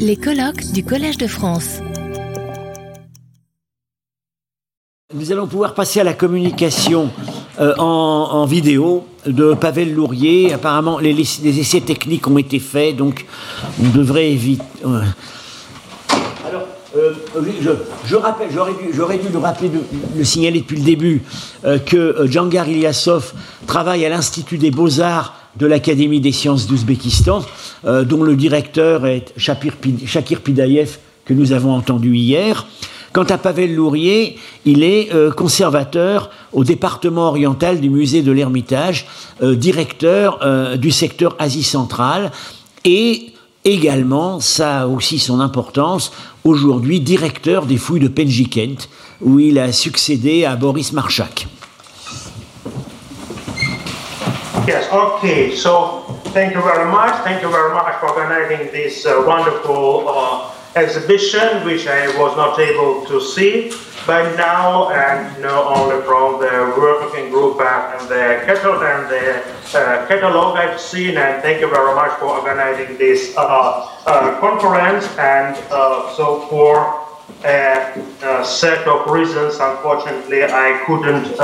Les colloques du Collège de France. Nous allons pouvoir passer à la communication euh, en, vidéo de Pavel Lourier. Apparemment, les, essais techniques ont été faits, donc on devrait éviter. Alors, euh, je, rappelle, j'aurais dû, le rappeler, le signaler depuis le début, euh, que Djangar Ilyasov travaille à l'Institut des Beaux-Arts de l'Académie des sciences d'Ouzbékistan, euh, dont le directeur est Shakir Pidayev, que nous avons entendu hier. Quant à Pavel Lourier, il est euh, conservateur au département oriental du musée de l'Ermitage, euh, directeur euh, du secteur Asie centrale et également, ça a aussi son importance, aujourd'hui directeur des fouilles de Penjikent, où il a succédé à Boris Marchak. Yes, okay. So thank you very much. Thank you very much for organizing this uh, wonderful uh, exhibition, which I was not able to see by now, and know only from the working group and the catalog and the uh, catalog I've seen. And thank you very much for organizing this uh, uh, conference. And uh, so for a, a set of reasons, unfortunately, I couldn't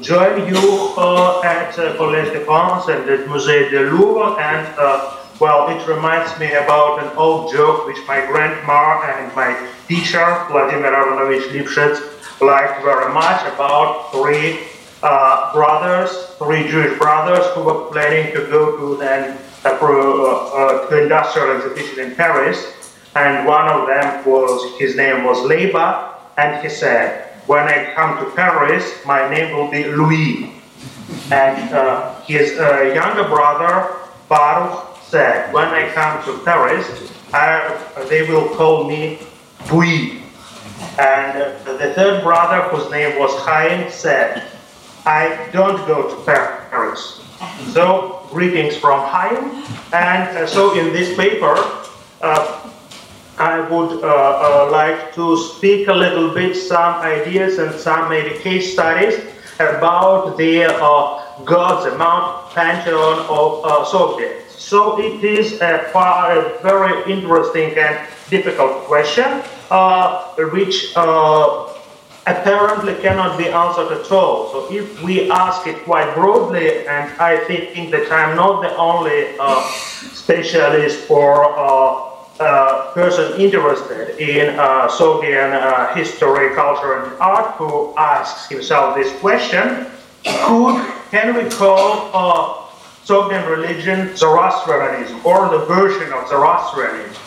join you uh, at uh, Collège de France and at Musée du Louvre. And uh, well, it reminds me about an old joke which my grandma and my teacher, Vladimir Aronovich Livshits, liked very much about three uh, brothers, three Jewish brothers who were planning to go to an uh, pro- uh, to industrial exhibition in Paris and one of them was his name was Leba, and he said, "When I come to Paris, my name will be Louis." And uh, his uh, younger brother Baruch said, "When I come to Paris, I, they will call me Bui." And uh, the third brother, whose name was Chaim, said, "I don't go to Paris." So greetings from Chaim, and uh, so in this paper. I would uh, uh, like to speak a little bit some ideas and some maybe case studies about the uh, gods, Mount Pantheon of uh. So it is a, far, a very interesting and difficult question, uh, which uh, apparently cannot be answered at all. So if we ask it quite broadly, and I think that I'm not the only uh, specialist or uh, uh, person interested in uh, Sogdian uh, history, culture, and art who asks himself this question: Could can we call Sogdian religion Zoroastrianism or the version of Zoroastrianism?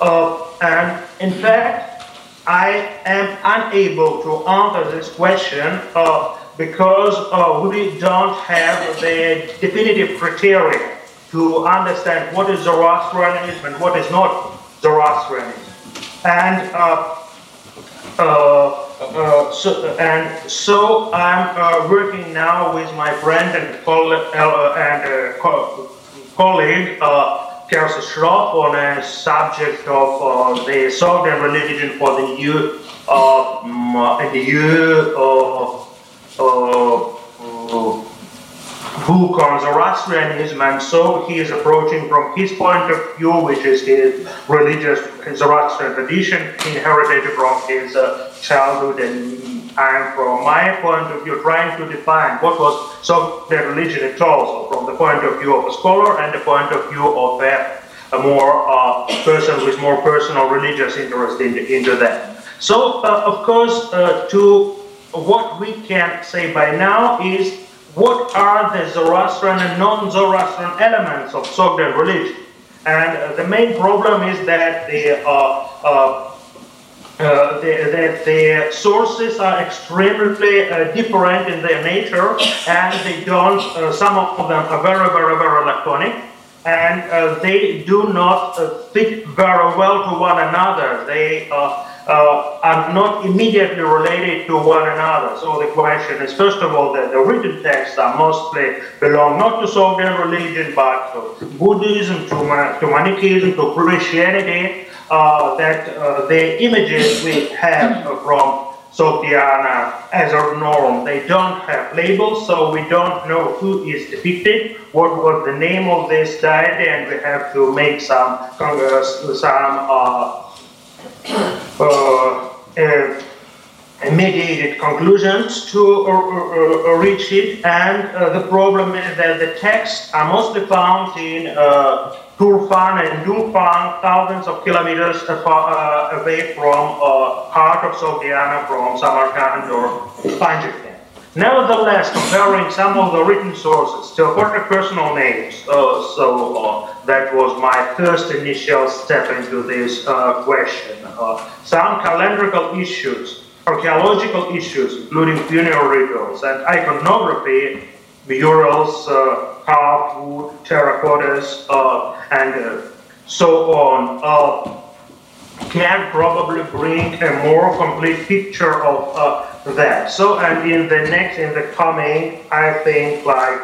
Uh, and in fact, I am unable to answer this question uh, because we don't have the definitive criteria to understand what is Zoroastrianism and what is not Zoroastrianism. And uh, uh, uh, so, and so I'm uh, working now with my friend and, coll- uh, and co- colleague Kelsey Schroff on a subject of the Sogdian religion for the new, uh, the new uh, uh, uh, book on Zoroastrianism, so he is approaching from his point of view, which is his religious Zoroastrian tradition inherited from his uh, childhood, and I'm from my point of view trying to define what was Sogdian religion at all, so from the point of view of a scholar and the point of view of a, a more uh, person with more personal religious interest in, into that. So, uh, of course, uh, to what we can say by now is what are the Zoroastrian and non-Zoroastrian elements of Sogdian religion? And uh, the main problem is that the, uh, uh, uh, the, that the sources are extremely uh, different in their nature, and they don't. Uh, some of them are very, very, very laconic, and uh, they do not uh, fit very well to one another. They uh, uh, are not immediately related to one another. So the question is, first of all, that the written texts are mostly belong not to Sogdian religion, but to Buddhism, to, to Manichaeism, to Christianity. Uh, that uh, the images we have from Sogdiana as a norm. They don't have labels, so we don't know who is depicted, what was the name of this deity, and we have to make some uh, some uh mediated conclusions to uh, uh, uh, reach it. And the problem is that the texts are mostly found in Turfan and Dunhuang, thousands of kilometers away from heart of Sogdiana, from Samarkand or Panjshir. Nevertheless, comparing some of the written sources, to Theophoric personal names, uh, so uh, that was my first initial step into this uh, question. some calendrical issues archaeological issues, including funeral rituals and iconography, murals, uh, carved wood, terracottas, uh, and uh, so on, uh, can probably bring a more complete picture of uh, that. So, and in the next, in the coming, I think like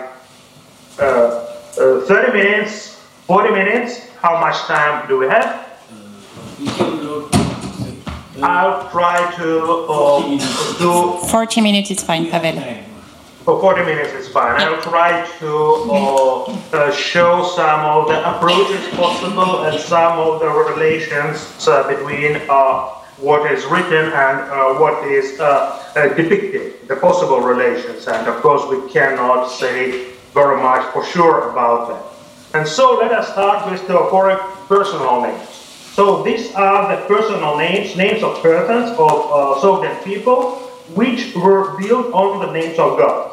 uh, 30 minutes, 40 minutes, how much time do we have? I'll try to uh, do. 40 minutes is fine, Pavel. For 40 minutes is fine. I'll try to uh, uh, show some of the approaches possible and some of the relations uh, between uh, what is written and uh, what is depicted, the possible relations. And of course, we cannot say very much for sure about that. And so let us start with the personal names. So these are the personal names, names of persons of Sogdian people, which were built on the names of God.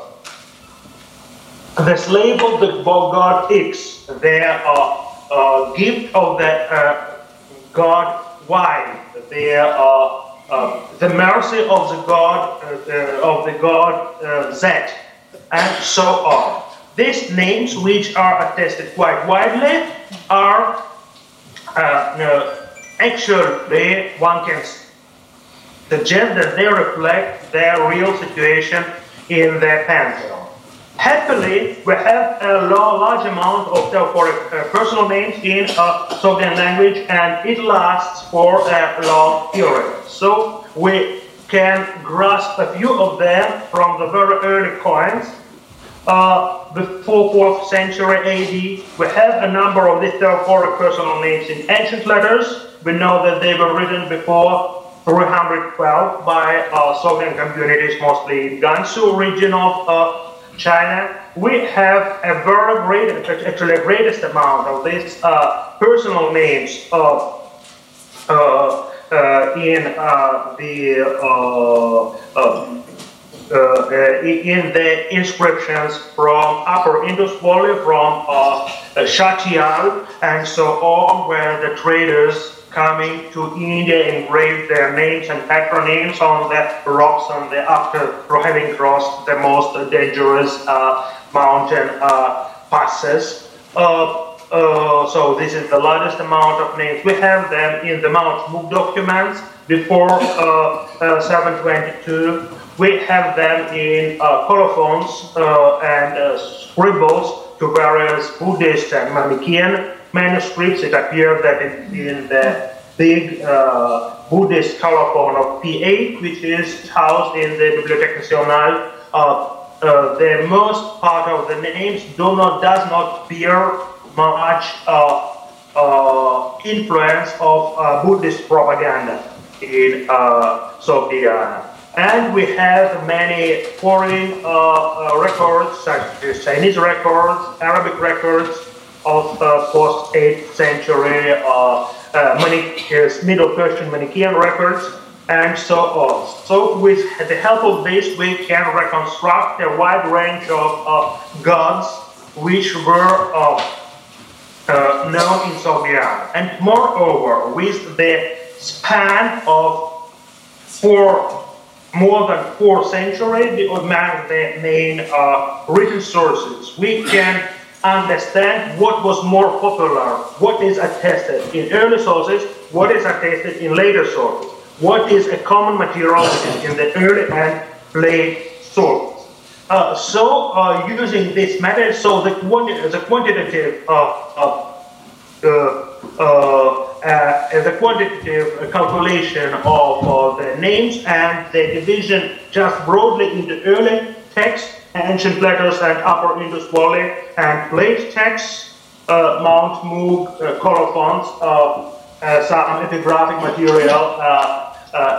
This labeled the god X, their uh, uh, gift of the uh, god Y, their uh, the mercy of the god of the god Z, and so on. These names, which are attested quite widely, are actually one can suggest that they reflect their real situation in their pantheon. Happily, we have a large amount of theophoric uh, personal names in uh, Sogdian language, and it lasts for a long period. So we can grasp a few of them from the very early coins uh, before 4th century AD. We have a number of these theophoric personal names in ancient letters. We know that they were written before 312 by uh, Sogdian communities, mostly in Gansu region of uh, China. We have a very great, actually the greatest amount of these uh, personal names of uh, uh, in uh, the in the inscriptions from Upper Indus Valley, from uh, Shatial, and so on, where the traders coming to India engraved their names and patronyms on the rocks on the after having crossed the most dangerous uh, mountain uh, passes. Uh, so this is the largest amount of names. We have them in the Mount Mugh documents before 722 we have them in uh, colophons uh, and uh, scribbles to various Buddhist and Manichaean manuscripts. It appears that in, the big uh, Buddhist colophon of P8, which is housed in the Bibliothèque Nationale, uh, uh, the most part of the names do not does not bear much influence of Buddhist propaganda in uh, Sogdiana. And we have many foreign uh, uh, records, such as Chinese records, Arabic records of uh, post 8th century uh, uh, Middle Persian Manichaean records, and so on. So, with the help of this, we can reconstruct a wide range of gods which were uh, known in Soviet. And moreover, with the span of four more than four centuries among the main uh, written sources. We can understand what was more popular, what is attested in early sources, what is attested in later sources, what is a common material in the early and late sources. Uh, so, uh, using this method, so the, quanti the quantitative uh, uh, uh, uh, the quantitative calculation of the names and the division just broadly into early text, ancient letters and upper Indus Valley, and late texts, uh, Mount Mugh, uh, colophons, uh, uh, some epigraphic material,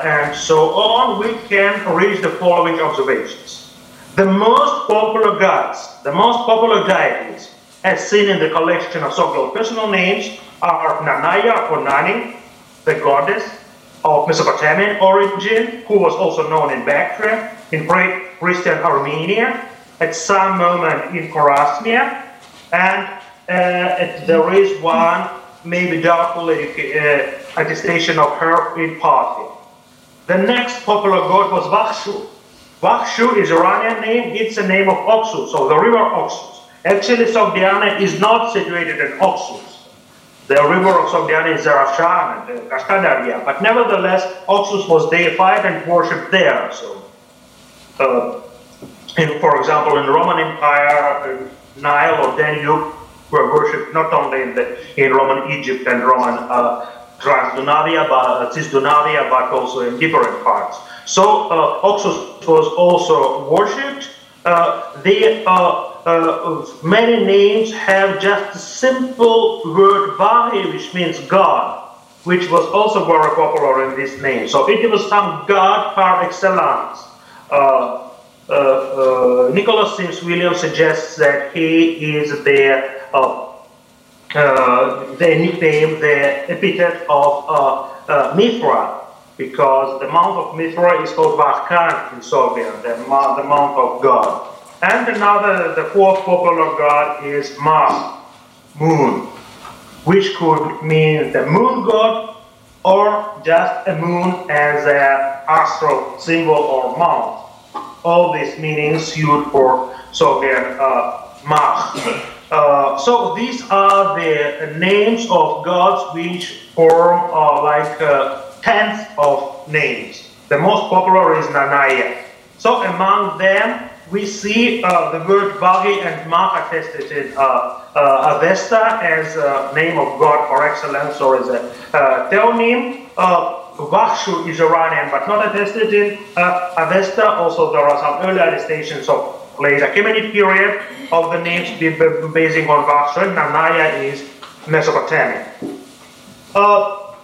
and so on, we can reach the following observations. The most popular gods, the most popular deities, as seen in the collection of so-called personal names, are Nanaya or Nani, the goddess of Mesopotamian origin, who was also known in Bactria, in pre-Christian Armenia, at some moment in Chorasmia, and uh, there is one, maybe doubtful uh, attestation of her in Parthia. The next popular god was Vakshu. Vakshu is Iranian name, it's the name of Oxus, so the river Oxus. Actually, Sogdiana is not situated in Oxus. The river of Sogdiana is Zarafshan and Kashkadarya, but nevertheless, Oxus was deified and worshipped there. So, uh, in, for example, in the Roman Empire, Nile or Danube were worshipped not only in, the, in Roman Egypt and Roman uh, but uh, but also in different parts. So uh, Oxus was also worshipped. Uh, the uh, uh, many names have just a simple word Vahi, which means God, which was also very popular in this name. So it was some God par excellence. Uh, uh, uh Nicholas Sims Williams suggests that he is the uh, uh, the nickname, the epithet of Mithra, because the Mount of Mithra is called Varkan in Sogdian, the, the month of God. And another, the fourth popular god is Mars, moon, which could mean the moon god or just a moon as an astral symbol or mount. All these meanings used for Soviet uh, Mars. Uh, so these are the names of gods which form uh, like uh, tenth of names. The most popular is Nanaya. So among them, we see uh, the word Bagi and Mach attested in uh, Avesta as a name of God or excellence or as a theonym. Vakshu is Iranian but not attested in uh, Avesta. Also, there are some early attestations of late Achaemenid period of the names basing on Vakshu. Nanaya is Mesopotamian. Uh,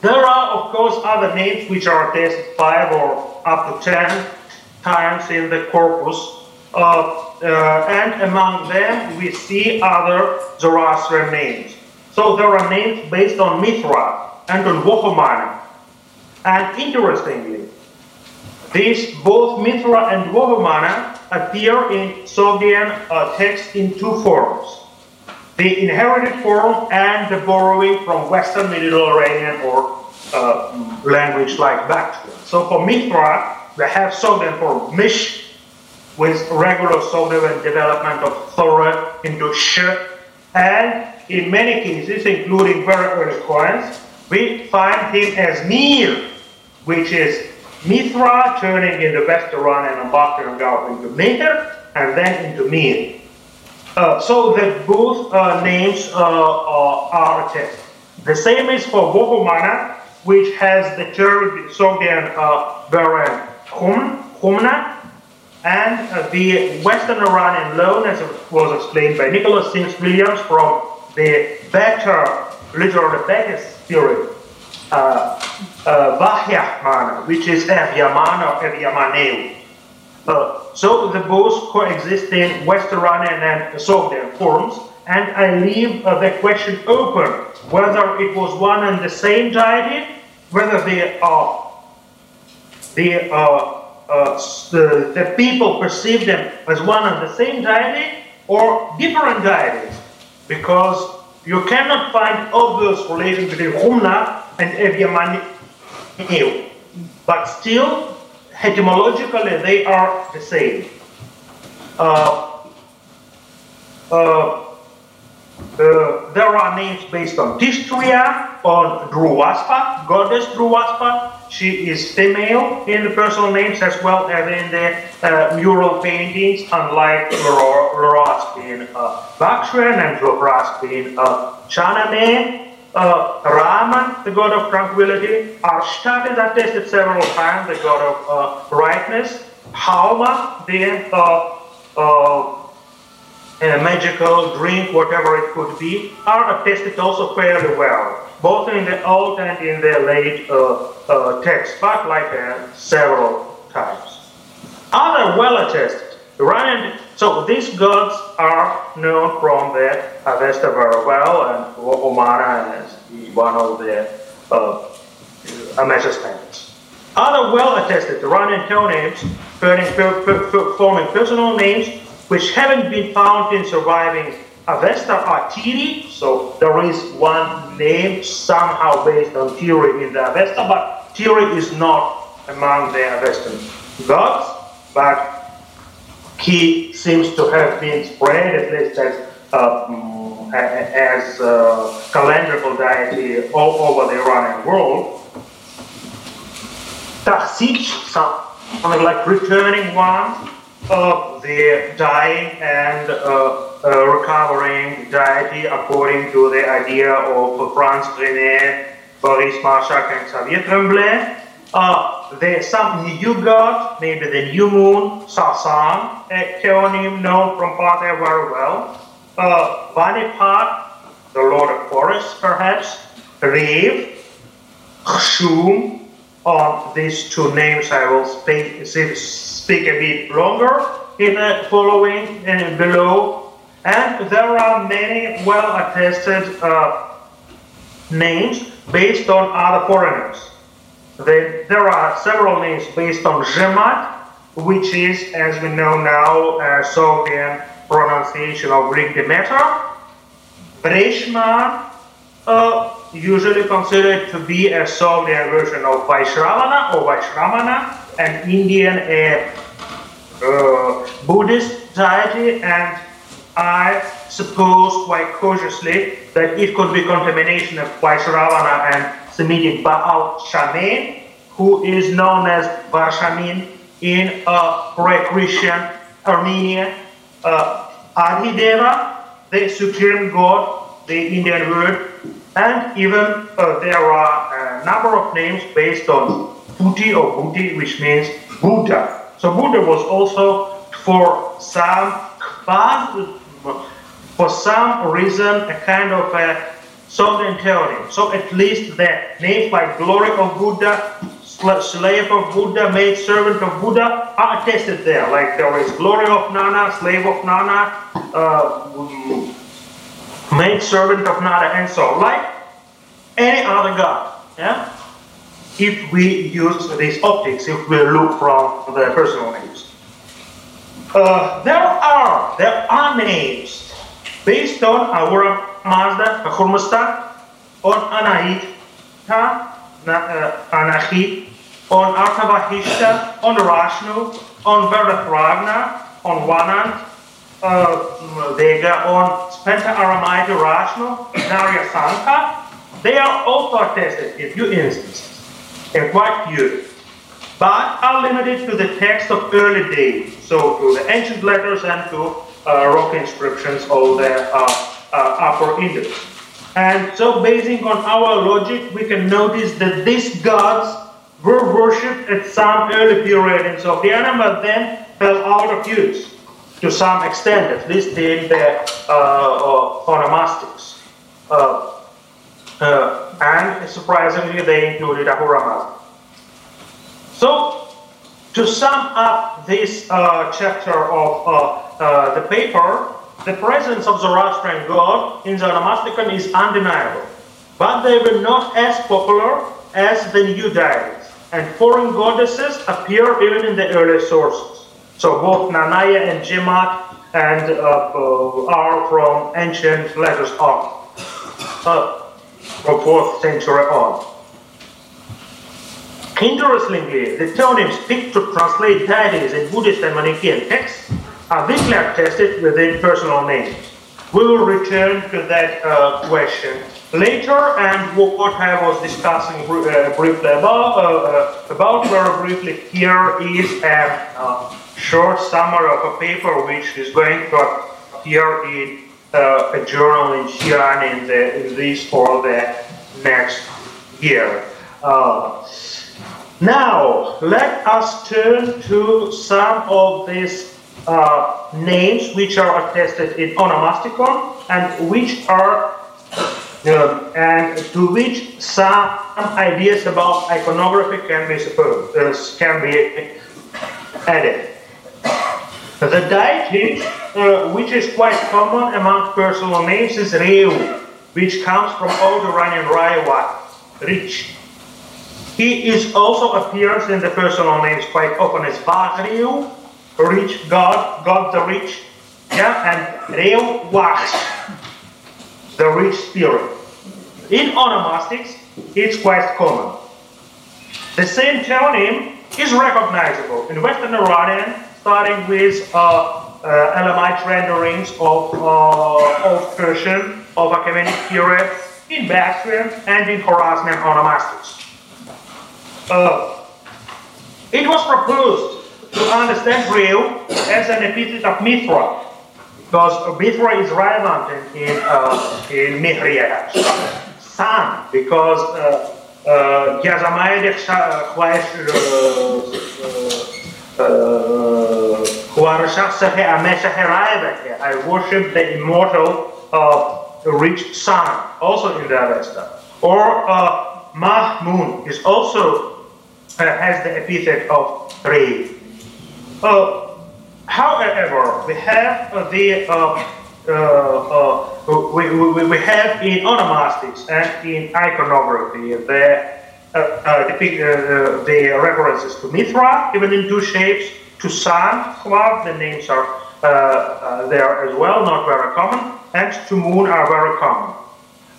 there are, of course, other names which are attested five or up to ten times in the corpus, uh, uh, and among them we see other Zoroastrian names. So there are names based on Mithra and on Vohomana. And interestingly, these both Mithra and Vohomana appear in Sogdian uh, text in two forms. The inherited form and the borrowing from Western Mediterranean or uh, language like Bactrian. So for Mithra, we have Sogdian form Mish with regular Sogdian development of Thora into Sh. And in many cases, including very early coins, we find him as Mir, which is Mithra turning into Vestaran and Gulf into Meter and then into Mir. Uh, so that both uh, names uh, uh are attested. The same is for Vohomana, which has the term Sogdian uh, Khumna, and uh, the Western Iranian loan, as was explained by Nicholas Sims Williams from the better, literally better spirit, uh, uh, which is Evyamana or Evyamaneu. Uh, so the both coexist in West Iranian and Sogdian forms, and I leave uh, the question open whether it was one and the same deity, whether they are the, uh, the, the, people perceive them as one and the same deity or different deities, because you cannot find obvious relation between Humna and Evyamani. But still, etymologically, they are the same. Uh, uh, uh, there are names based on Tistria, on Druwaspa, goddess Druwaspa. She is female in the personal names as well as in the uh, mural paintings, unlike Loroas in uh, and Zoroas in uh, Chaname. Uh, Raman, the god of tranquility, Arshtat is attested several times, the god of uh, rightness, the uh, uh, magical drink, whatever it could be, are attested also fairly well, both in the Old and in the late uh, uh, text, but like uh, several times. Other well attested, Iranian, so these gods are known from the Avesta very well, and Omana is one of the uh, Amesha standards. Other well attested Iranian theonyms forming personal names which haven't been found in surviving Avesta are Tiri, so there is one name somehow based on Tiri in the Avesta, but Tiri is not among the Avestan gods, but he seems to have been spread at least as uh, as a calendrical deity all over the Iranian world. Tahsich, something like returning one, of the dying and uh, uh, recovering deity according to the idea of Frantz Grenet, Boris Marshak, and Xavier Tremblay. Uh, there's some new god maybe the new moon, Sasan, a theonym known from Parther very well. Uh, Vanipat, the lord of forests perhaps, Rev, Khshum, on these two names I will speak, speak a bit longer in the following and below. And there are many well attested uh, names based on other foreigners. Then there are several names based on Zhemat, which is, as we know now, a Sogdian pronunciation of Greek Demeter. Breshman, uh, usually considered to be a Sogdian version of Vaishravana or Vaishramana, an Indian uh, Buddhist deity, and I suppose quite cautiously that it could be contamination of Vaishravana and Semitic Baal Shaman, who is known as Varshamin in uh, pre-Christian Armenia. Uh, Adhideva, the supreme god, the Indian word and even uh, there are a number of names based on Buddhi or Buddhi, which means Buddha. So Buddha was also for some for some reason a kind of a sovereign theory. So at least the names like glory of Buddha, slave of Buddha, maid servant of Buddha are attested there. Like there is glory of Nana, slave of Nana, uh, maid servant of Nana, and so like any other god. Yeah? If we use these optics, if we look from the personal names. Uh, there are there are names based on Ahura Mazda, Ahurmazda, on Anahit, uh, Anahit, on Artavahishta, on Rashnu, on Verdathragna, on Wanant, uh, Vega, on Spenta Aramite Rashnu, Narya Sanka, they are also tested in few instances, and quite few, but are limited to the text of early days, so to the ancient letters and to uh, rock inscriptions of the uh, Upper Indus. And so, basing on our logic, we can notice that these gods were worshipped at some early period in Sogdiana, but then fell out of use to some extent, at least in the uh, uh, onomastics. Uh, uh, and surprisingly, they included Ahura. So, to sum up this uh, chapter of uh, uh, the paper, the presence of Zoroastrian God in Zoroastrianism is undeniable, but they were not as popular as the new deities, and foreign goddesses appear even in the early sources. So both Nanaya and Jimat and uh, uh, are from ancient letters on from 4th century on. Interestingly, the theonyms picked to translate deities in Buddhist and Manichaean texts are weakly attested within personal names. We will return to that uh, question later, and what I was discussing uh, briefly about, uh, uh, about very briefly here is a uh, short summary of a paper which is going to appear in uh, a journal in Xi'an in, the, in this for the next year. Now, let us turn to some of these uh, names which are attested in onomasticon and which are uh, and to which some ideas about iconography can be supposed, uh, can be added. The deity, uh, which is quite common among personal names, is Reu, which comes from Old Iranian Raiwa, rich. He is also appears in the personal names quite often as Bahriu, rich God, God the rich, yeah, and Reu Wach, the rich spirit. In onomastics, it's quite common. The same theonym is recognizable in Western Iranian, starting with uh, uh, Elamite renderings of, uh, of Persian of Achaemenid period, in Bactrian and in Khwarezmian onomastics. Uh, it was proposed to understand Reu as an epithet of Mithra, because Mithra is relevant in, in, uh, in Mihriya. Sun, because Yazamaydek Khwash I worship the immortal uh, rich sun, also in the Avesta. Or uh, Mahmun is also uh, has the epithet of Re. Uh, however, we have uh, the uh, uh, uh, we, we, we have in onomastics and in iconography the uh, depict, the references to Mithra, even in two shapes, to Sun, well, the names are there as well, not very common, and to Moon are very common.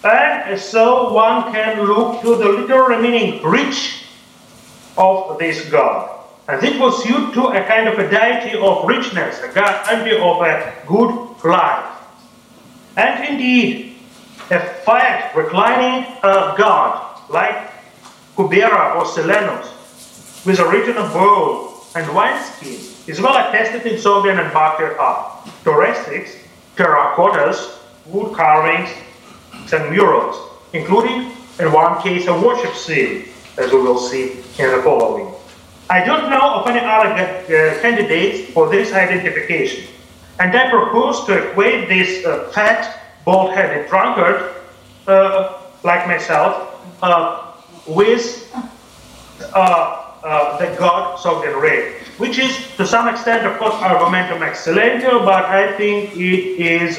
And so one can look to the literal meaning rich of this god. And it was due to a kind of a deity of richness, a deity of a good life. And indeed, a fat, reclining uh, god like Kubera or Silenus, with a written bowl and wineskin, is well attested in Sogdian and Bactrian art. Toreutics, terracottas, wood carvings, and murals, including, in one case, a worship scene, as we will see in the following. I don't know of any other uh, candidates for this identification, and I propose to equate this uh, fat, bald-headed drunkard, uh, like myself, uh, with uh, uh, the god Sogdian Re, which is to some extent, of course, argumentum ex silentio, but I think it is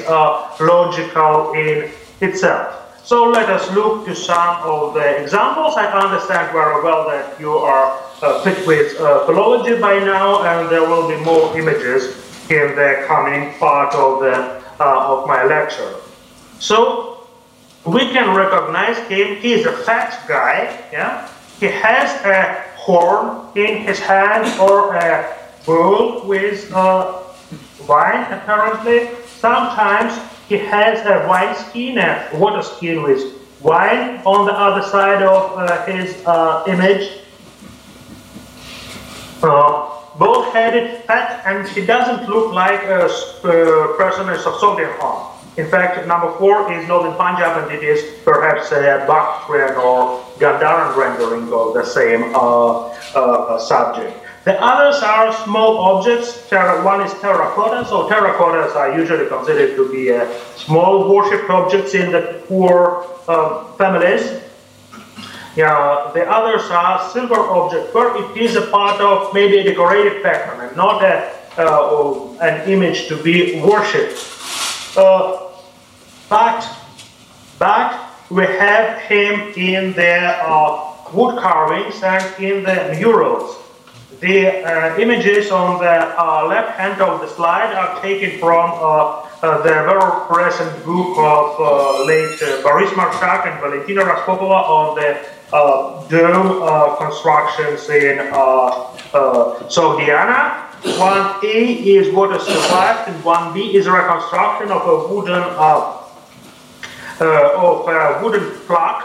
logical in itself. So let us look to some of the examples. I understand very well that you are uh, fit with uh, philology by now, and there will be more images in the coming part of, the, uh, of my lecture. So we can recognize him. He is a fat guy. Yeah, he has a horn in his hand or a bowl with uh, wine, apparently. Sometimes he has a wine skin, a water skin with wine on the other side of uh, his uh, image. Uh, bald-headed, fat, and he doesn't look like a uh, person of Sogdian arm. In fact, number four is not in Punjab, and it is perhaps a Bactrian or Gandharan rendering of the same uh, uh, subject. The others are small objects. One is terracotta. So terracottas are usually considered to be uh, small worship objects in the poor uh, families. Yeah, the others are silver objects where it is a part of maybe a decorative pattern and not a, uh, an image to be worshipped. Uh, but, but we have him in the uh, wood carvings and in the murals. The uh, images on the uh, left hand of the slide are taken from uh, uh, the very present book of uh, late uh, Boris Marshak and Valentina Raspopova on the dome constructions in uh, Sogdiana. 1A is what is survived, and 1B is a reconstruction of a wooden of a wooden plaque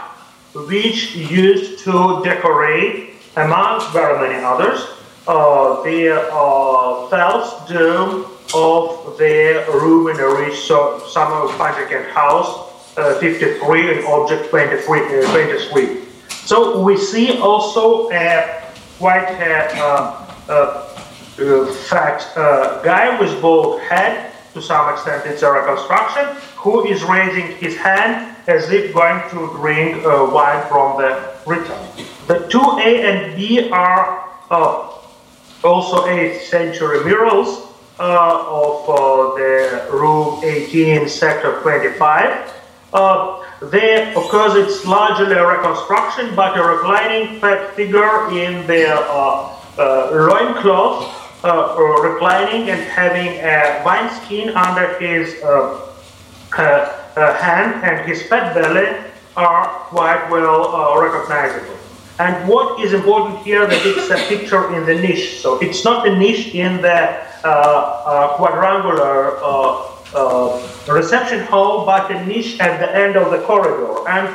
which used to decorate, among very many others, uh, the uh, false dome of the room in a rich summer Panjikent house uh, 53 and object 23, uh, 23. So we see also a quite a, fat guy with bald head, to some extent it's a reconstruction, who is raising his hand as if going to drink uh, wine from the river. The 2A and B are uh, also 8th century murals uh, of uh, the room 18, sector 25. Uh, there, course, it's largely a reconstruction, but a reclining fat figure in the uh, uh, loincloth, uh, reclining and having a vine skin under his hand and his fat belly are quite well recognizable. And what is important here that it's a picture in the niche. So it's not a niche in the uh, uh, quadrangular uh, reception hall, but a niche at the end of the corridor. And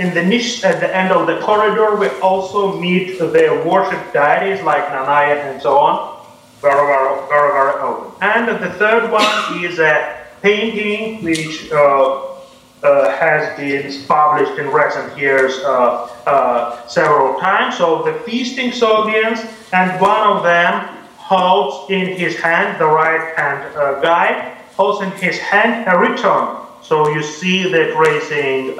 in the niche at the end of the corridor, we also meet the worship deities like Nanaya and so on. Very, very, very, very open. And the third one is a painting which uh, has been published in recent years uh, uh, several times. So the feasting Sogdians, and one of them holds in his hand, the right hand uh, guy, holds in his hand a rhyton. So you see that tracing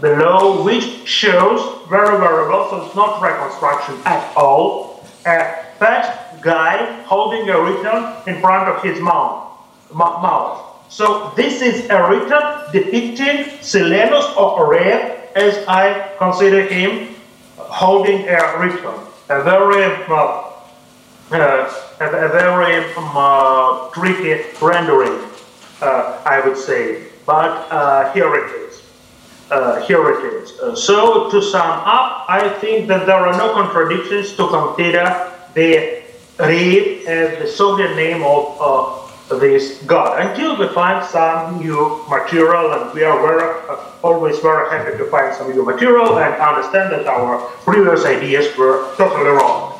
below, which shows very, very well, so it's not reconstruction at all, a fat guy holding a rhyton in front of his mouth. mouth. So this is a written depicting Silenus of Aurea as I consider him holding a rhyton, a very uh, uh, a, very um, uh, tricky rendering, uh, I would say. But uh, here it is. Uh, here it is. so to sum up, I think that there are no contradictions to consider the Reed as the Sogdian name of this God until we find some new material, and we are very, uh, always very happy to find some new material and understand that our previous ideas were totally wrong.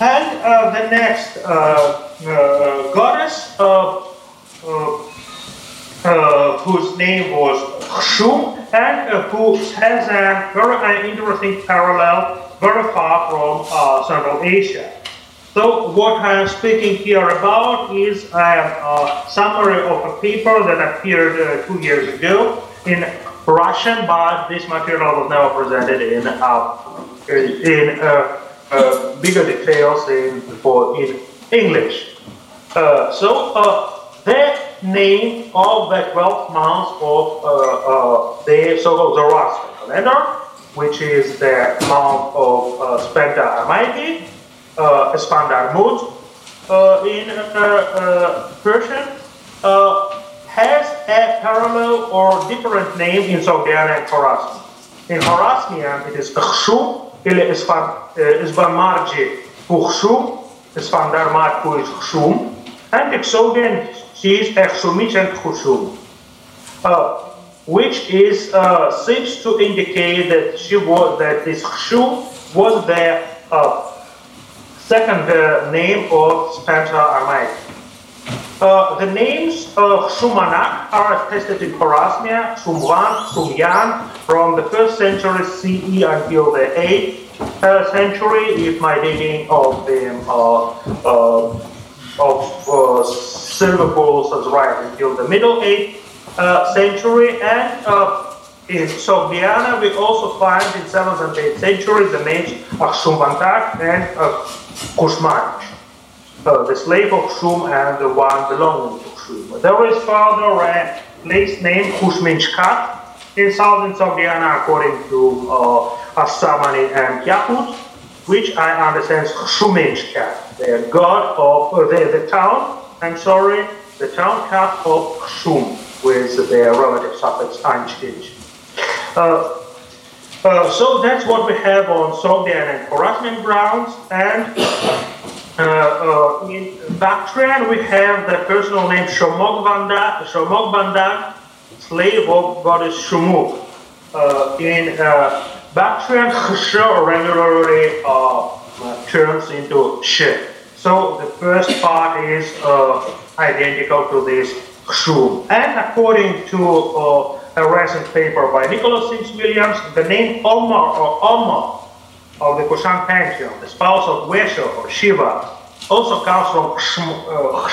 And uh, the next uh, uh goddess, uh, uh, whose name was Khshum, and who has a very interesting parallel very far from Central Asia. So what I am speaking here about is a summary of a paper that appeared uh, two years ago in Russian, but this material was never presented in uh, in uh, uh, bigger details in in English. Uh, so uh, the name of the 12 months of the so-called Zoroastrian calendar, which is the month of Spenta Amati, uh, standard mode uh, in uh, Persian has a parallel or different name in Sogdiana and Khwarasmian. In Khwarasmian, it is Khshum, или Isbanmarji Khshum, Isbandarmat who is Khshum, and in Sogdian, she is Khshumich and Khshum. Uh, which is uh, seems to indicate that she was that this Khshum was the uh, Second, the name of Spenta Armaic. Uh, the names of Shumanak are attested in Khwarasmia, Shumwan, Shumyan from the 1st century CE until the 8th uh, century, if my dating of them uh, of uh, silver bulls is right, until the middle 8th uh, century. And uh, in Sogdiana, we also find in 7th and 8th century the names of Shumbantak and Kushmarch, uh, the slave of Shum and the one belonging to Shum. There is further a place named Kushminchkat in southern Sogdiana according to uh, and Yakut, which I understand is Shuminchkat, the god of uh, the, the town, I'm sorry, the town cat of Shum, with their relative suffix unchanged. Uh, uh, so that's what we have on Sogdian and Khwarasmian grounds. And uh, uh, in Bactrian, we have the personal name Shomogbanda, Shomogbanda, slave of goddess Shumuk. Uh, in uh, Bactrian, Khsho regularly turns into Sh. So the first part is identical to this Shum. And according to a recent paper by Nicholas Sims Williams, the name Omar or Omar of the Kushan pantheon, the spouse of Vesha or Shiva, also comes from uh,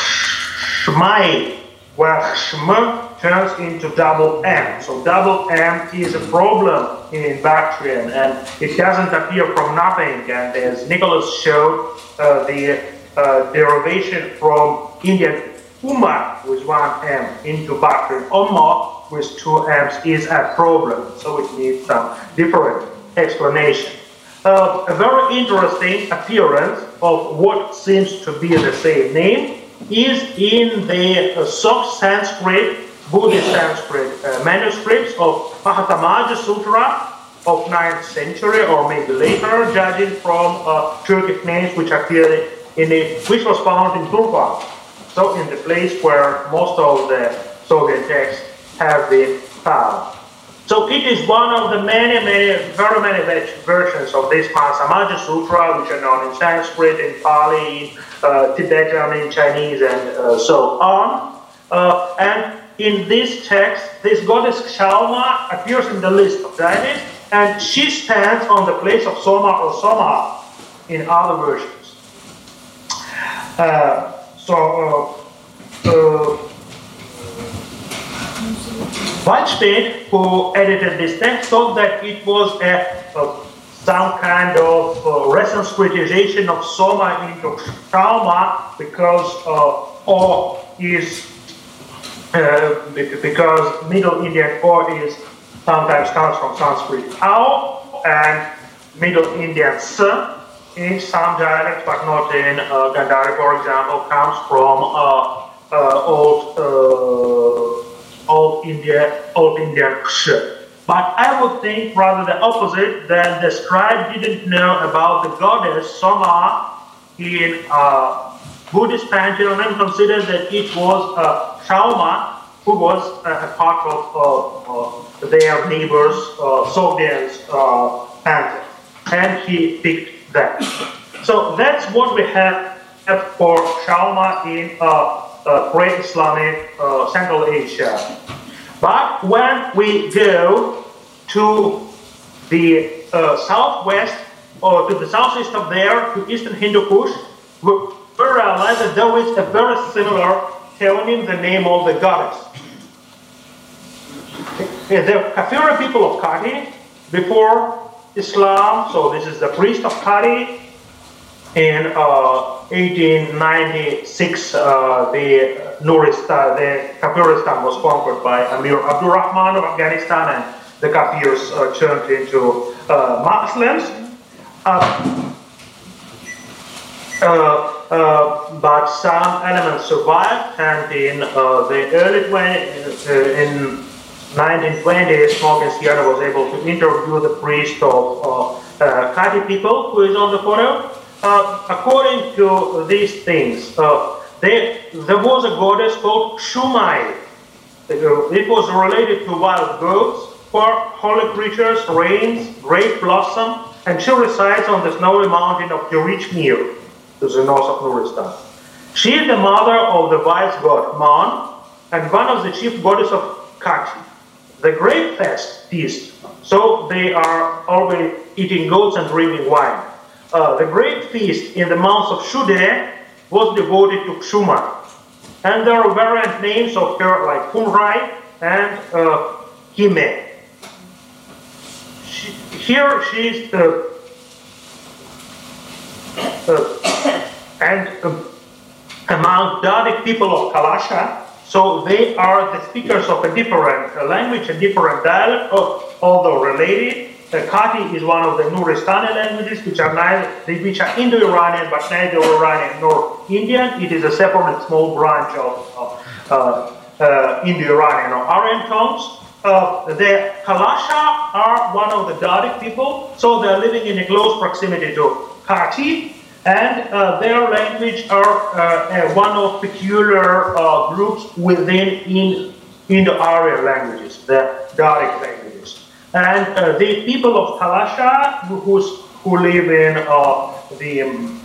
Shmai, where Shm turns into double M. So double M is a problem in Bactrian and it doesn't appear from nothing. And as Nicholas showed, uh, the uh, derivation from Indian Umar with one M into Bactrian Omar with two M's is a problem. So it needs some different explanation. Uh, a very interesting appearance of what seems to be the same name is in the uh, soft Sanskrit, Buddhist Sanskrit uh, manuscripts of Mahasamaja Sutra of 9th century or maybe later, judging from uh, Turkic names which appear in it, which was found in Turpan. So in the place where most of the Sogdian texts have been found. So it is one of the many, many, very many versions of this Mahasamaja Sutra, which are known in Sanskrit, in Pali, in uh, Tibetan, in Chinese, and uh, so on. Uh, and in this text, this goddess Kshauma appears in the list of deities, and she stands on the place of Soma or Soma in other versions. Uh, so, uh, uh, who edited this text, thought that it was a, a some kind of uh, resanskritization of Soma into trauma because uh, O is uh, because Middle Indian O is sometimes comes from Sanskrit. Ao and Middle Indian S in some dialects, but not in uh, Gandhari, for example, comes from uh, uh, old Old India, Old Indian Ksh. But I would think rather the opposite, that the scribe didn't know about the goddess Soma in uh, Buddhist pantheon and considered that it was uh, who was uh, a part of uh, their neighbors, uh, uh, pantheon. And he picked that. So that's what we have for Shauma in uh, uh, pre-Islamic uh, Central Asia. But when we go to the uh, southwest or to the southeast of there, to eastern Hindu Kush, we realize that there is a very similar theonym, the name of the goddess. The Kafira people of Kati, before Islam, so this is the priest of Kati, in uh, 1896, uh, the Nuristan, the Kafiristan was conquered by Amir Abdurrahman of Afghanistan, and the Kafirs uh, turned into uh, Muslims. Uh, uh, but some elements survived, and in the early 20, in 1920s, Morgenstierne was able to interview the priest of uh, Kati people, who is on the photo uh, according to these things, uh, there, was a goddess called Shumai. It was related to wild goats, for holy creatures, rains, great blossom, and she resides on the snowy mountain of Tirich Mir, to the north of Nuristan. She is the mother of the wise god Man, and one of the chief goddesses of Kati. The great fest feast, so they are always eating goats and drinking wine. Uh, the great feast in the month of Shude was devoted to Kshuma. And there are variant names of her like Kumrai and uh, Hime. She, here she is the uh, and uh, among Dardic people of Kalasha, so they are the speakers of a different language, a different dialect, although related, Kati is one of the Nuristani languages, which are neither, which are Indo-Iranian, but neither Iranian nor Indian. It is a separate small branch of uh, uh, Indo-Iranian or Aryan tongues. Uh, the Kalasha are one of the Dardic people, so they're living in a close proximity to Kati, and uh, their language are uh, one of peculiar uh, groups within in Indo-Aryan languages, the Dardic language. And uh, the people of Kalasha, who, who live in uh, the um,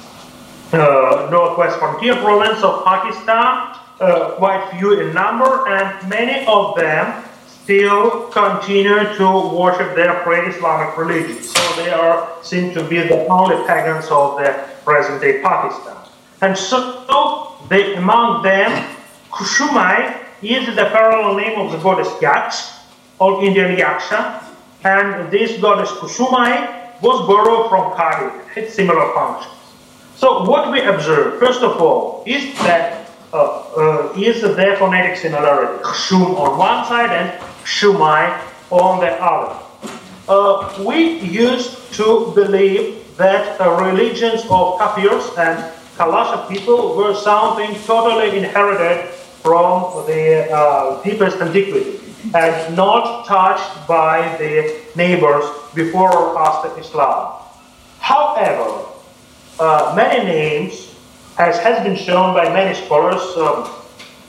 uh, northwest frontier province of Pakistan, uh, quite few in number, and many of them still continue to worship their pre-Islamic religion. So they are seen to be the only pagans of the present-day Pakistan. And so among them, Kushumai is the parallel name of the goddess Yaksh, or Indian Yaksha, and this goddess Kusumai was borrowed from Kati, had similar functions. So what we observe, first of all, is that uh, uh, is the phonetic similarity, Shum on one side and Shumai on the other. Uh, we used to believe that religions of Kafirs and Kalasha people were something totally inherited from the uh, deepest antiquity and not touched by the neighbors before or after Islam. However, uh, many names, as has been shown by many scholars, um,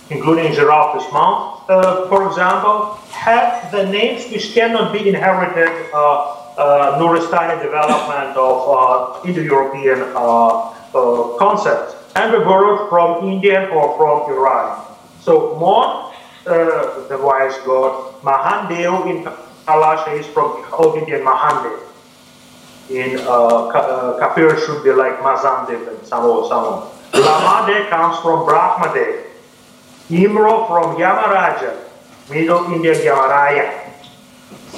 including Girard Desmond, uh, for example, have the names which cannot be inherited uh, uh, Nuristani development of uh, Indo-European uh, concepts and were borrowed from Indian or from Iran. So Mon, uh, the wise god, Mahandev in Kalasha is from Old Indian Mahandev. In uh, uh, Kafir should be like Mazandev and Samo Samo. Lamade comes from Brahmade. Imro from Yamaraja, Middle Indian Yamaraya.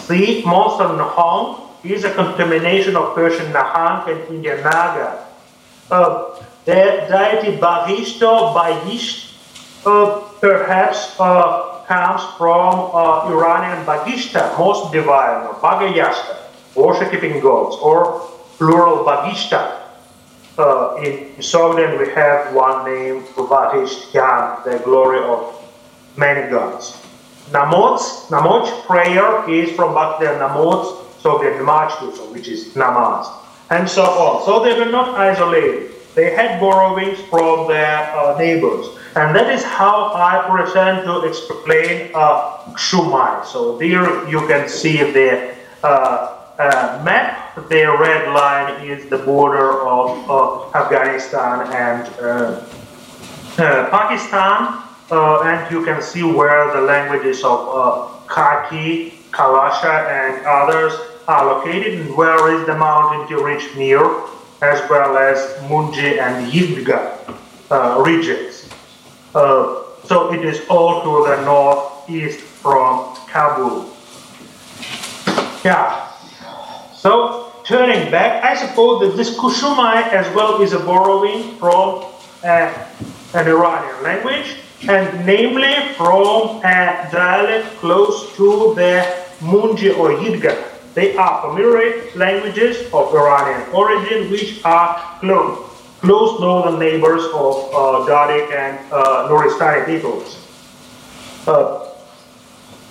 See, Monson Hong is a contamination of Persian Nahang and Indian Naga. Uh, the deity Bahishto, Bahisht, uh, perhaps uh, comes from uh, Iranian Bagishta, most divine, or Bagayashta, worshipping gods, or plural Bagishta. Uh, in Sogdian we have one name, Batish Yan, the glory of many gods. Namots, Namoch prayer is from Bhaktiya Namots, Sogdian Namachtusa, which is Namaz, and so on. So they were not isolated. They had borrowings from their uh, neighbors. And that is how I present to explain uh, Shumai. So there you can see the uh, uh, map. The red line is the border of Afghanistan and uh, uh, Pakistan. Uh, and you can see where the languages of Kati, Kalasha, and others are located, and where is the mountain to reach near, as well as Munji and Yidga regions. Uh, so it is all to the northeast from Kabul. Yeah. So turning back, I suppose that this Kushumai as well is a borrowing from uh, an Iranian language, and namely from a dialect close to the Munji or Yidga. They are familiar languages of Iranian origin, which are close close northern neighbors of uh, Dardic and uh, Nuristani peoples. Uh,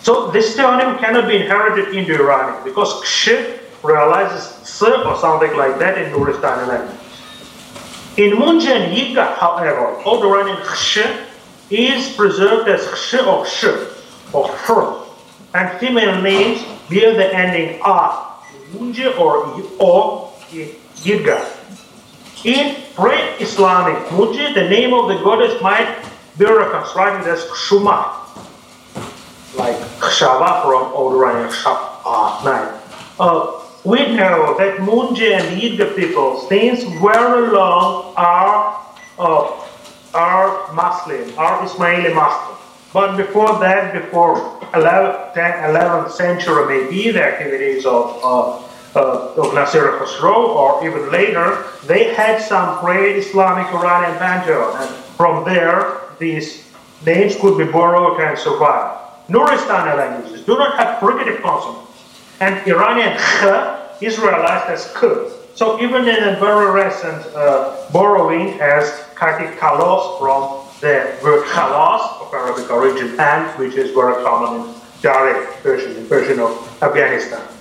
so this theonym cannot be inherited into Iranian because Ksh realizes S or something like that in Nuristani language. In Munji and Yidga, however, Old Iranian Ksh is preserved as Ksh or Sh or Hr, and female names bear the ending A in Munji or O in Yidga. In pre-Islamic Munji, the name of the goddess might be reconstructed as Kshuma, like Kshava from Old Iranian Shah uh, we know that Munji and Yidga people, since very long, are uh, are Muslim, are Ismaili Muslim. But before that, before 11th, 11th century, maybe the activities of uh, uh, of Nasir Khosrow, or even later, they had some pre-Islamic Iranian pantheon, and from there, these names could be borrowed and survive. Nuristani languages do not have fricative consonants, and Iranian kh is realized as k. So even in a very recent uh, borrowing as Kati kalos from the word khalas of Arabic origin, and which is very common in Dari Persian, in Persian of Afghanistan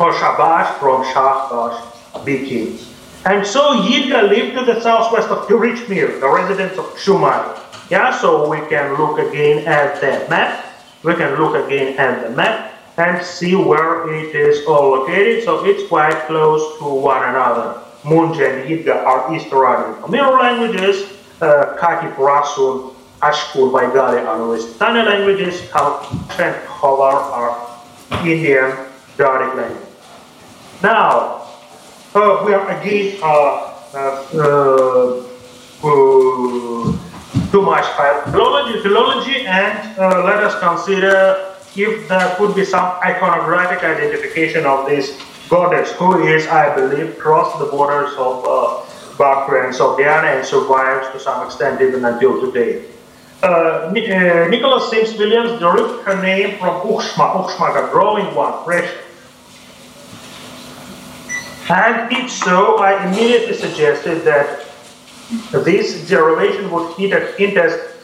or Shabash from Shahbash Biki. And so Yidga lived to the southwest of Tirich Mir, the residence of Shumai. Yeah, so we can look again at the map. We can look again at the map and see where it is all located. So it's quite close to one another. Munj and Yidga are East Iranian Mirror languages. Uh, Kati Prasun Ashkun, Bengali, and Western languages have and cover are Indian Dardic language. Now, uh, we are again uh, uh, uh too much philology, philology and uh, let us consider if there could be some iconographic identification of this goddess who is, I believe, crossed the borders of uh, and Sogdiana and survives to some extent even until today. Uh, uh, Nicholas Sims Williams derived her name from Uxma, Uxma, a growing one, fresh. And if so, I immediately suggested that this derivation would hint at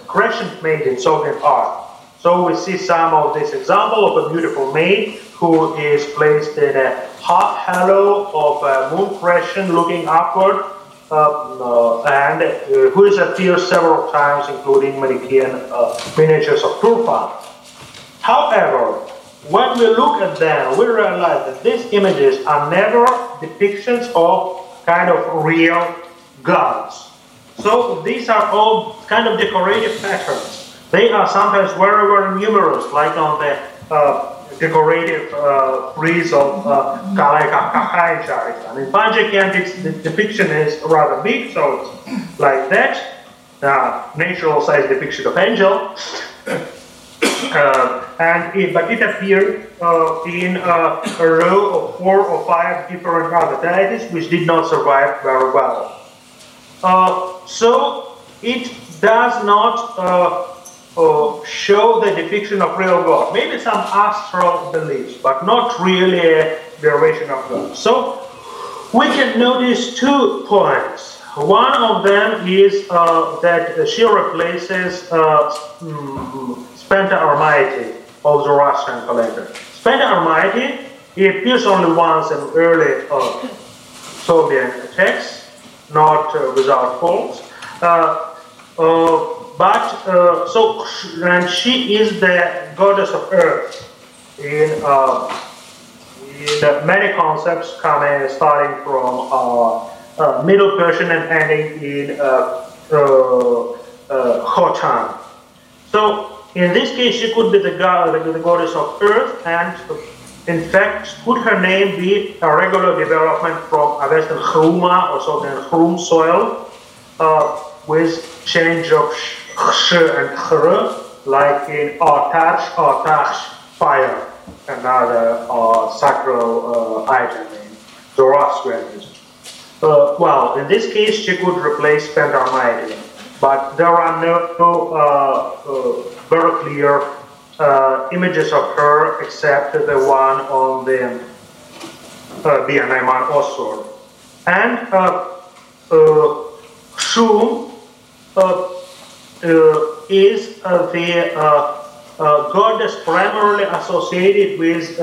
crescent maid in Sogdian art. So we see some of this example of a beautiful maid who is placed in a half halo of a moon crescent looking upward um, uh, and uh, who is appeared several times including Manichaean uh, miniatures of Turfan. However, when we look at them, we realize that these images are never depictions of kind of real gods. So these are all kind of decorative patterns. They are sometimes very, very numerous, like on the uh, decorative uh, frieze of uh, Kalaika Kakai And in Panjakan, the depiction is rather big, so it's like that. Uh, natural size depiction of angel. Uh, and but it appeared uh, in uh, a row of four or five different other deities which did not survive very well. Uh, so it does not uh, uh, show the depiction of real God. Maybe some astral beliefs, but not really a derivation of God. So we can notice two points. One of them is uh, that she replaces uh, mm, Spenta Armaiti of Zoroastrian calendar. Spenta Armaiti it appears only once in early uh, Sogdian texts, not uh, without faults. Uh, uh, but uh, so, and she is the goddess of earth in, in many concepts coming starting from uh, Middle Persian and ending in uh, Khotan. So in this case, she could be the, god, the goddess of earth, and in fact, could her name be a regular development from a Western Chroma or something Chrum soil uh, with change of sh and chr, like in Artash, Artash, fire, another uh, sacral uh, item in Zoroastrianism. Uh, well, in this case, she could replace Pentarmaidin, but there are no uh, uh, very clear uh, images of her except the one on the uh, Bianaiman Osor. And uh, uh, is the goddess primarily associated with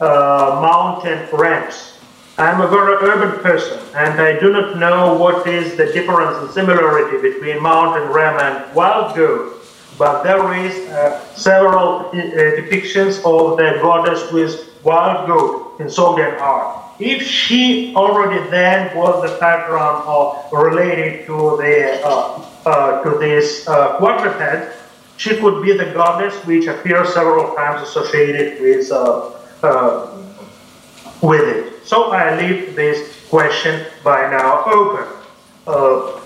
mountain ramps. I'm a very urban person, and I do not know what is the difference and similarity between mountain ram and wild goat. But there is uh, several uh, depictions of the goddess with wild goat in Sogdian art. If she already then was the pattern of related to the uh, uh, to this uh, quadruped, she could be the goddess which appears several times associated with, uh, with it. So I leave this question by now open. Uh,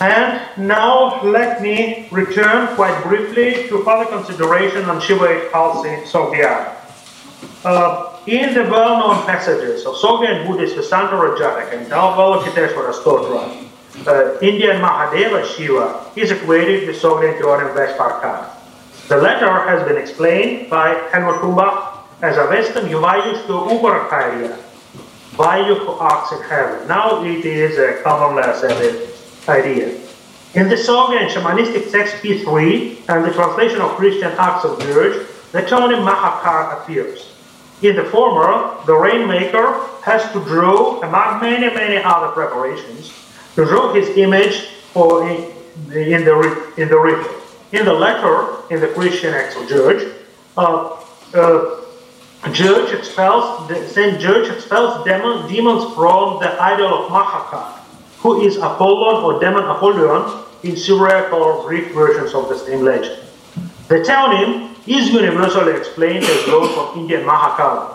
and now let me return quite briefly to further consideration on Shiva Halsey Sogyal. Uh, in the well-known passages of Sogdian Buddhist Vesantara Jatak and Avalokiteshvara Stotra, uh, Indian Mahadeva Shiva is equated with Sogdian theonym Veshparkar. The latter has been explained by Helmut Humbach as a Western Yuvayushko Uparakaya, Vayu who acts in heaven. Now it is a accepted idea. In the Sogdian shamanistic text P3 and the translation of Christian Acts of George, the term Mahakar appears. In the former, the rainmaker has to draw, among many, many other preparations, to draw his image for in, the in the ritual. In the latter, in the Christian acts of George, uh, uh, George expels Saint George expels demons from the idol of Mahakal, who is Apollon or demon Apollyon, in Syriac or Greek versions of the same legend. The theonym is universally explained as those of Indian Mahakala,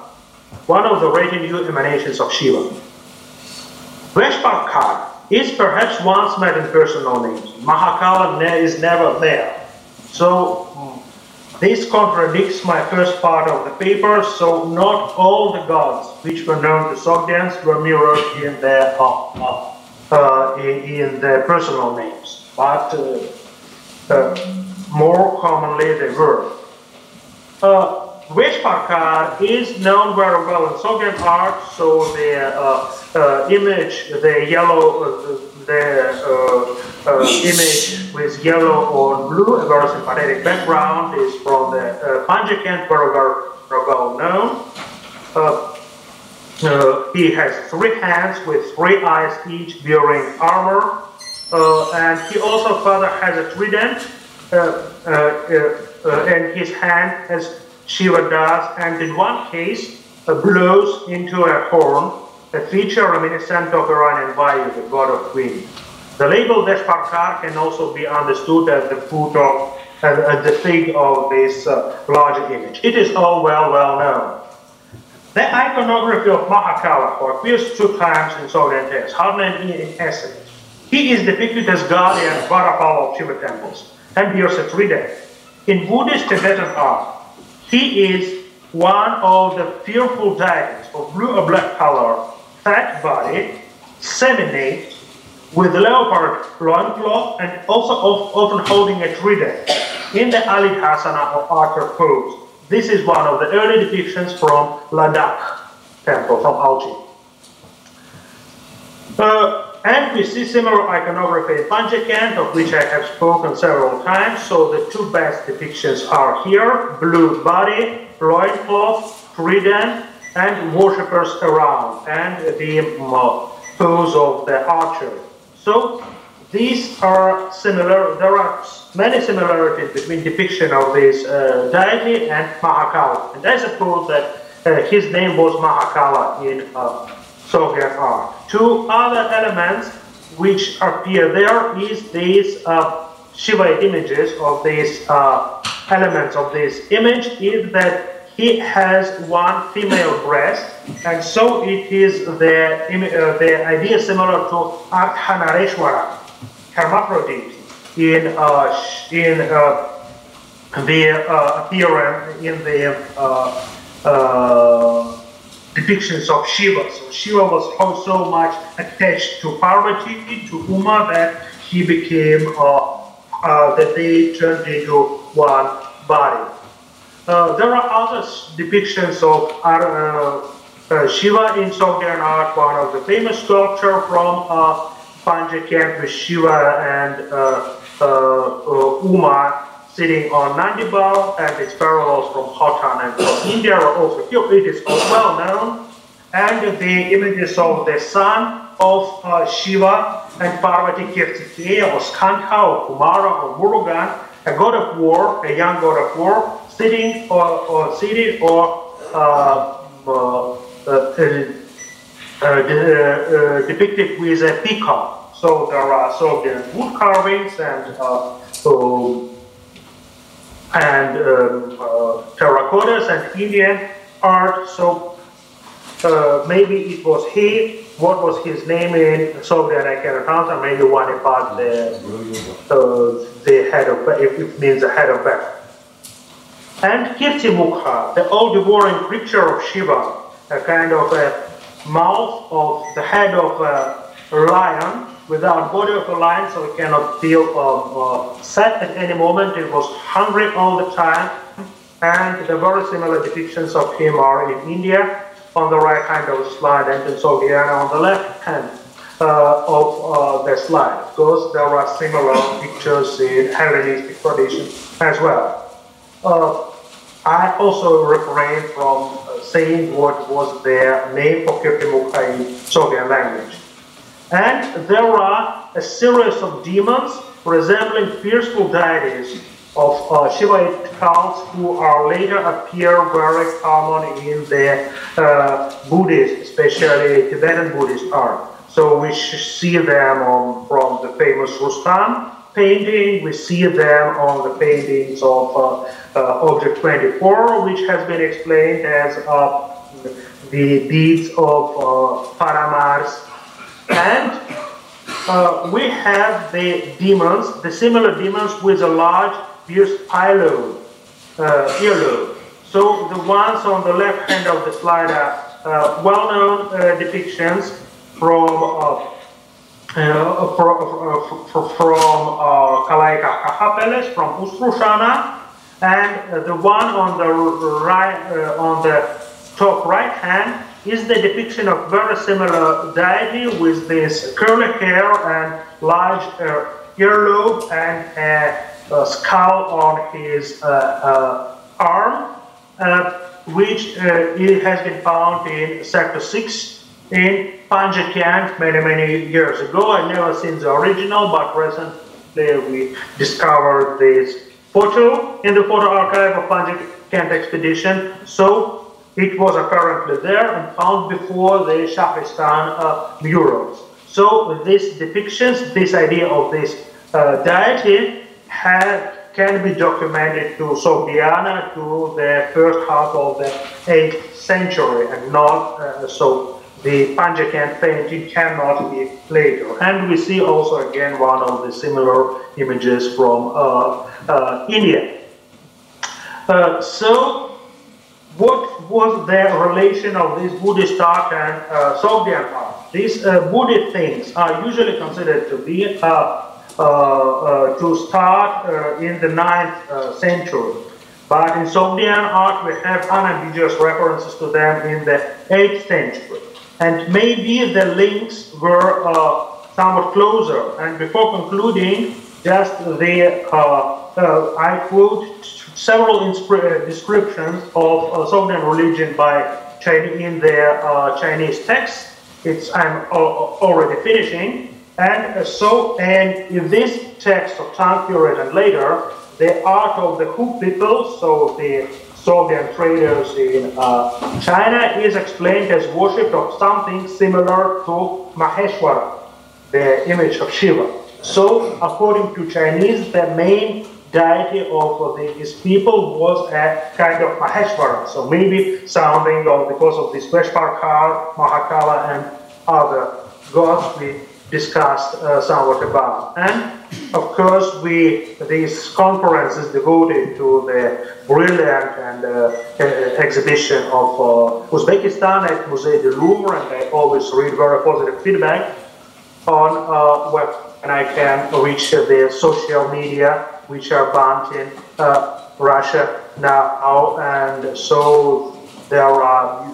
one of the retinue emanations of Shiva. Veshparkar is perhaps once met in personal names. Mahakala is never there. So this contradicts my first part of the paper, so not all the gods which were known to Sogdians were mirrored in their, uh, uh, uh, in, in, their personal names, but uh, uh, more commonly they were. Uh, Veshparkar is known very well in Sogdian art, so the uh, image, the yellow, the uh, uh, image with yellow or blue, a very sympathetic background, is from the uh, Panjakant, very well known. Uh, uh, he has three hands with three eyes each wearing armor, uh, and he also further has a trident in his hand as Shiva does, and in one case blows into a horn a feature reminiscent of Iranian Vayu, the god of wind. The label Veshparkar can also be understood as the foot of uh, the fig of this uh, larger image. It is all well, well known. The iconography of Mahakala appears two times in Sogdian texts, Harnan in essence. He is depicted as guardian Varapala of Shiva temples and bears a trident. In Buddhist Tibetan art, he is one of the fearful deities of blue or black color fat body, seminate, with leopard loincloth and also often holding a trident in the Alidhasana or Archer pose. This is one of the early depictions from Ladakh temple, from Alchi. Uh, and we see similar iconography in Panjakant, of which I have spoken several times. So the two best depictions are here, blue body, loincloth, trident, and worshippers around, and the uh, pose of the archer. So these are similar. There are many similarities between depiction of this uh, deity and Mahakala. And I suppose that uh, his name was Mahakala in uh, Sogdian art. Two other elements which appear there is these uh, Shiva images of these uh, elements of this image is that he has one female breast, and so it is the, uh, the idea similar to Ardhanareshwara, hermaphrodite, in, uh, in uh, the uh, appearance, in the uh, uh, depictions of Shiva. So Shiva was so much attached to Parvati, to Uma, that he became, that they turned into one body. Uh, there are other depictions of uh, uh, Shiva in Sogdian art, one of the famous sculpture from uh, Panjakant with Shiva and uh, Uma sitting on Nandibal, and its parallels from Khotan and from India are also here. It is well known. And the images of the son of uh, Shiva and Parvati Kartikeya or Skanda or Kumara or Murugan, a god of war, a young god of war, sitting or, or seated or uh, uh, uh, depicted with a peacock. So there are so there wood carvings and so and um, uh, terracottas and Indian art. So uh, maybe it was he. What was his name in Sogdian? I cannot answer. Maybe one about the uh, the head of it means the head of back and Kirtimukha, the old devouring creature of Shiva, a kind of a mouth of the head of a lion without body of a lion, so it cannot feel uh, uh, sad at any moment. It was hungry all the time, and the very similar depictions of him are in India on the right hand of the slide, and in Sogdiana on the left hand uh, of uh, the slide, because there are similar pictures in Hellenistic tradition as well. Uh, I also refrain from uh, saying what was their name for Kirtimukha in Sogdian language. And there are a series of demons resembling fearful deities of uh, Shivaite cults who are later appear very common in the uh, Buddhist, especially Tibetan Buddhist art. So we see them on, from the famous Rustam painting. We see them on the paintings of uh, uh, Object 24, which has been explained as the deeds of Paramars. And we have the demons, the similar demons with a large pierced earlobe. earlobe. So the ones on the left hand of the slide are uh, well-known uh, depictions from uh, uh, from, from uh, Kalaika from Ustrushana, and the one on the right, on the top right hand, is the depiction of very similar deity with this curly hair and large uh, earlobe and a, skull on his uh, uh, arm, which has been found in Sector 6 in Panjakent many, many years ago. I never seen the original, but recently we discovered this photo in the photo archive of Panjakent expedition. So it was apparently there and found before the Shahristan uh, murals. So these depictions, this idea of this uh, deity had, can be documented to Sogdiana to the first half of the 8th century and not uh, so the Panjakent painting cannot be later. And we see also again one of the similar images from uh, uh, India. Uh, so, what was the relation of this Buddhist art and uh, Sogdian art? These uh, Buddhist things are usually considered to be uh, to start in the 9th century. But in Sogdian art, we have unambiguous references to them in the 8th century and maybe the links were uh, somewhat closer. And before concluding, just the uh, uh I quote several uh, descriptions of Sogdian religion by Chinese in their Chinese text. It's I'm already finishing. And so, and in this text of Tang period and later, the art of the Hu people, so the Sogdian traders in uh, China is explained as worship of something similar to Maheshwara, the image of Shiva. So, according to Chinese, the main deity of these people was a kind of Maheshwara. So maybe sounding of because of this Veshparkar, Mahakala, and other gods we discussed uh, somewhat about. And of course, we these conferences devoted to the brilliant and uh, exhibition of uh, Uzbekistan at Musée du Louvre, and I always read very positive feedback on uh, web, and I can reach the social media which are banned in uh, Russia now, and so there are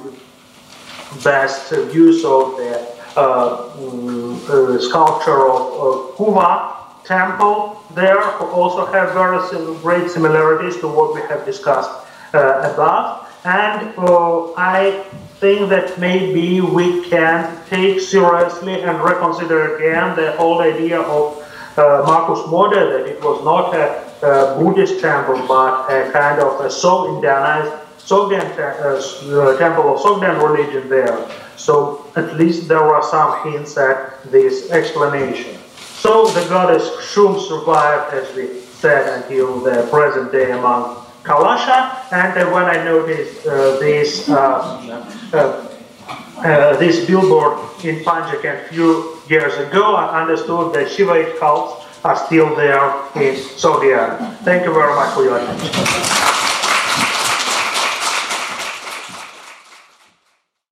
best views of the uh, sculpture of, of Kuva temple there also have very great similarities to what we have discussed uh, above. And uh, I think that maybe we can take seriously and reconsider again the whole idea of uh, Markus Mode that it was not a, a, Buddhist temple but a kind of a Sogdianized Sogdian uh, temple of Sogdian religion there. So at least there are some hints at this explanation. So the goddess Shum survived, as we said, until the present day among Kalasha. And uh, when I noticed uh, this uh, uh, uh this billboard in Panjakent a few years ago, I understood that Shivaite cults are still there in Arabia. Thank you very much for your attention.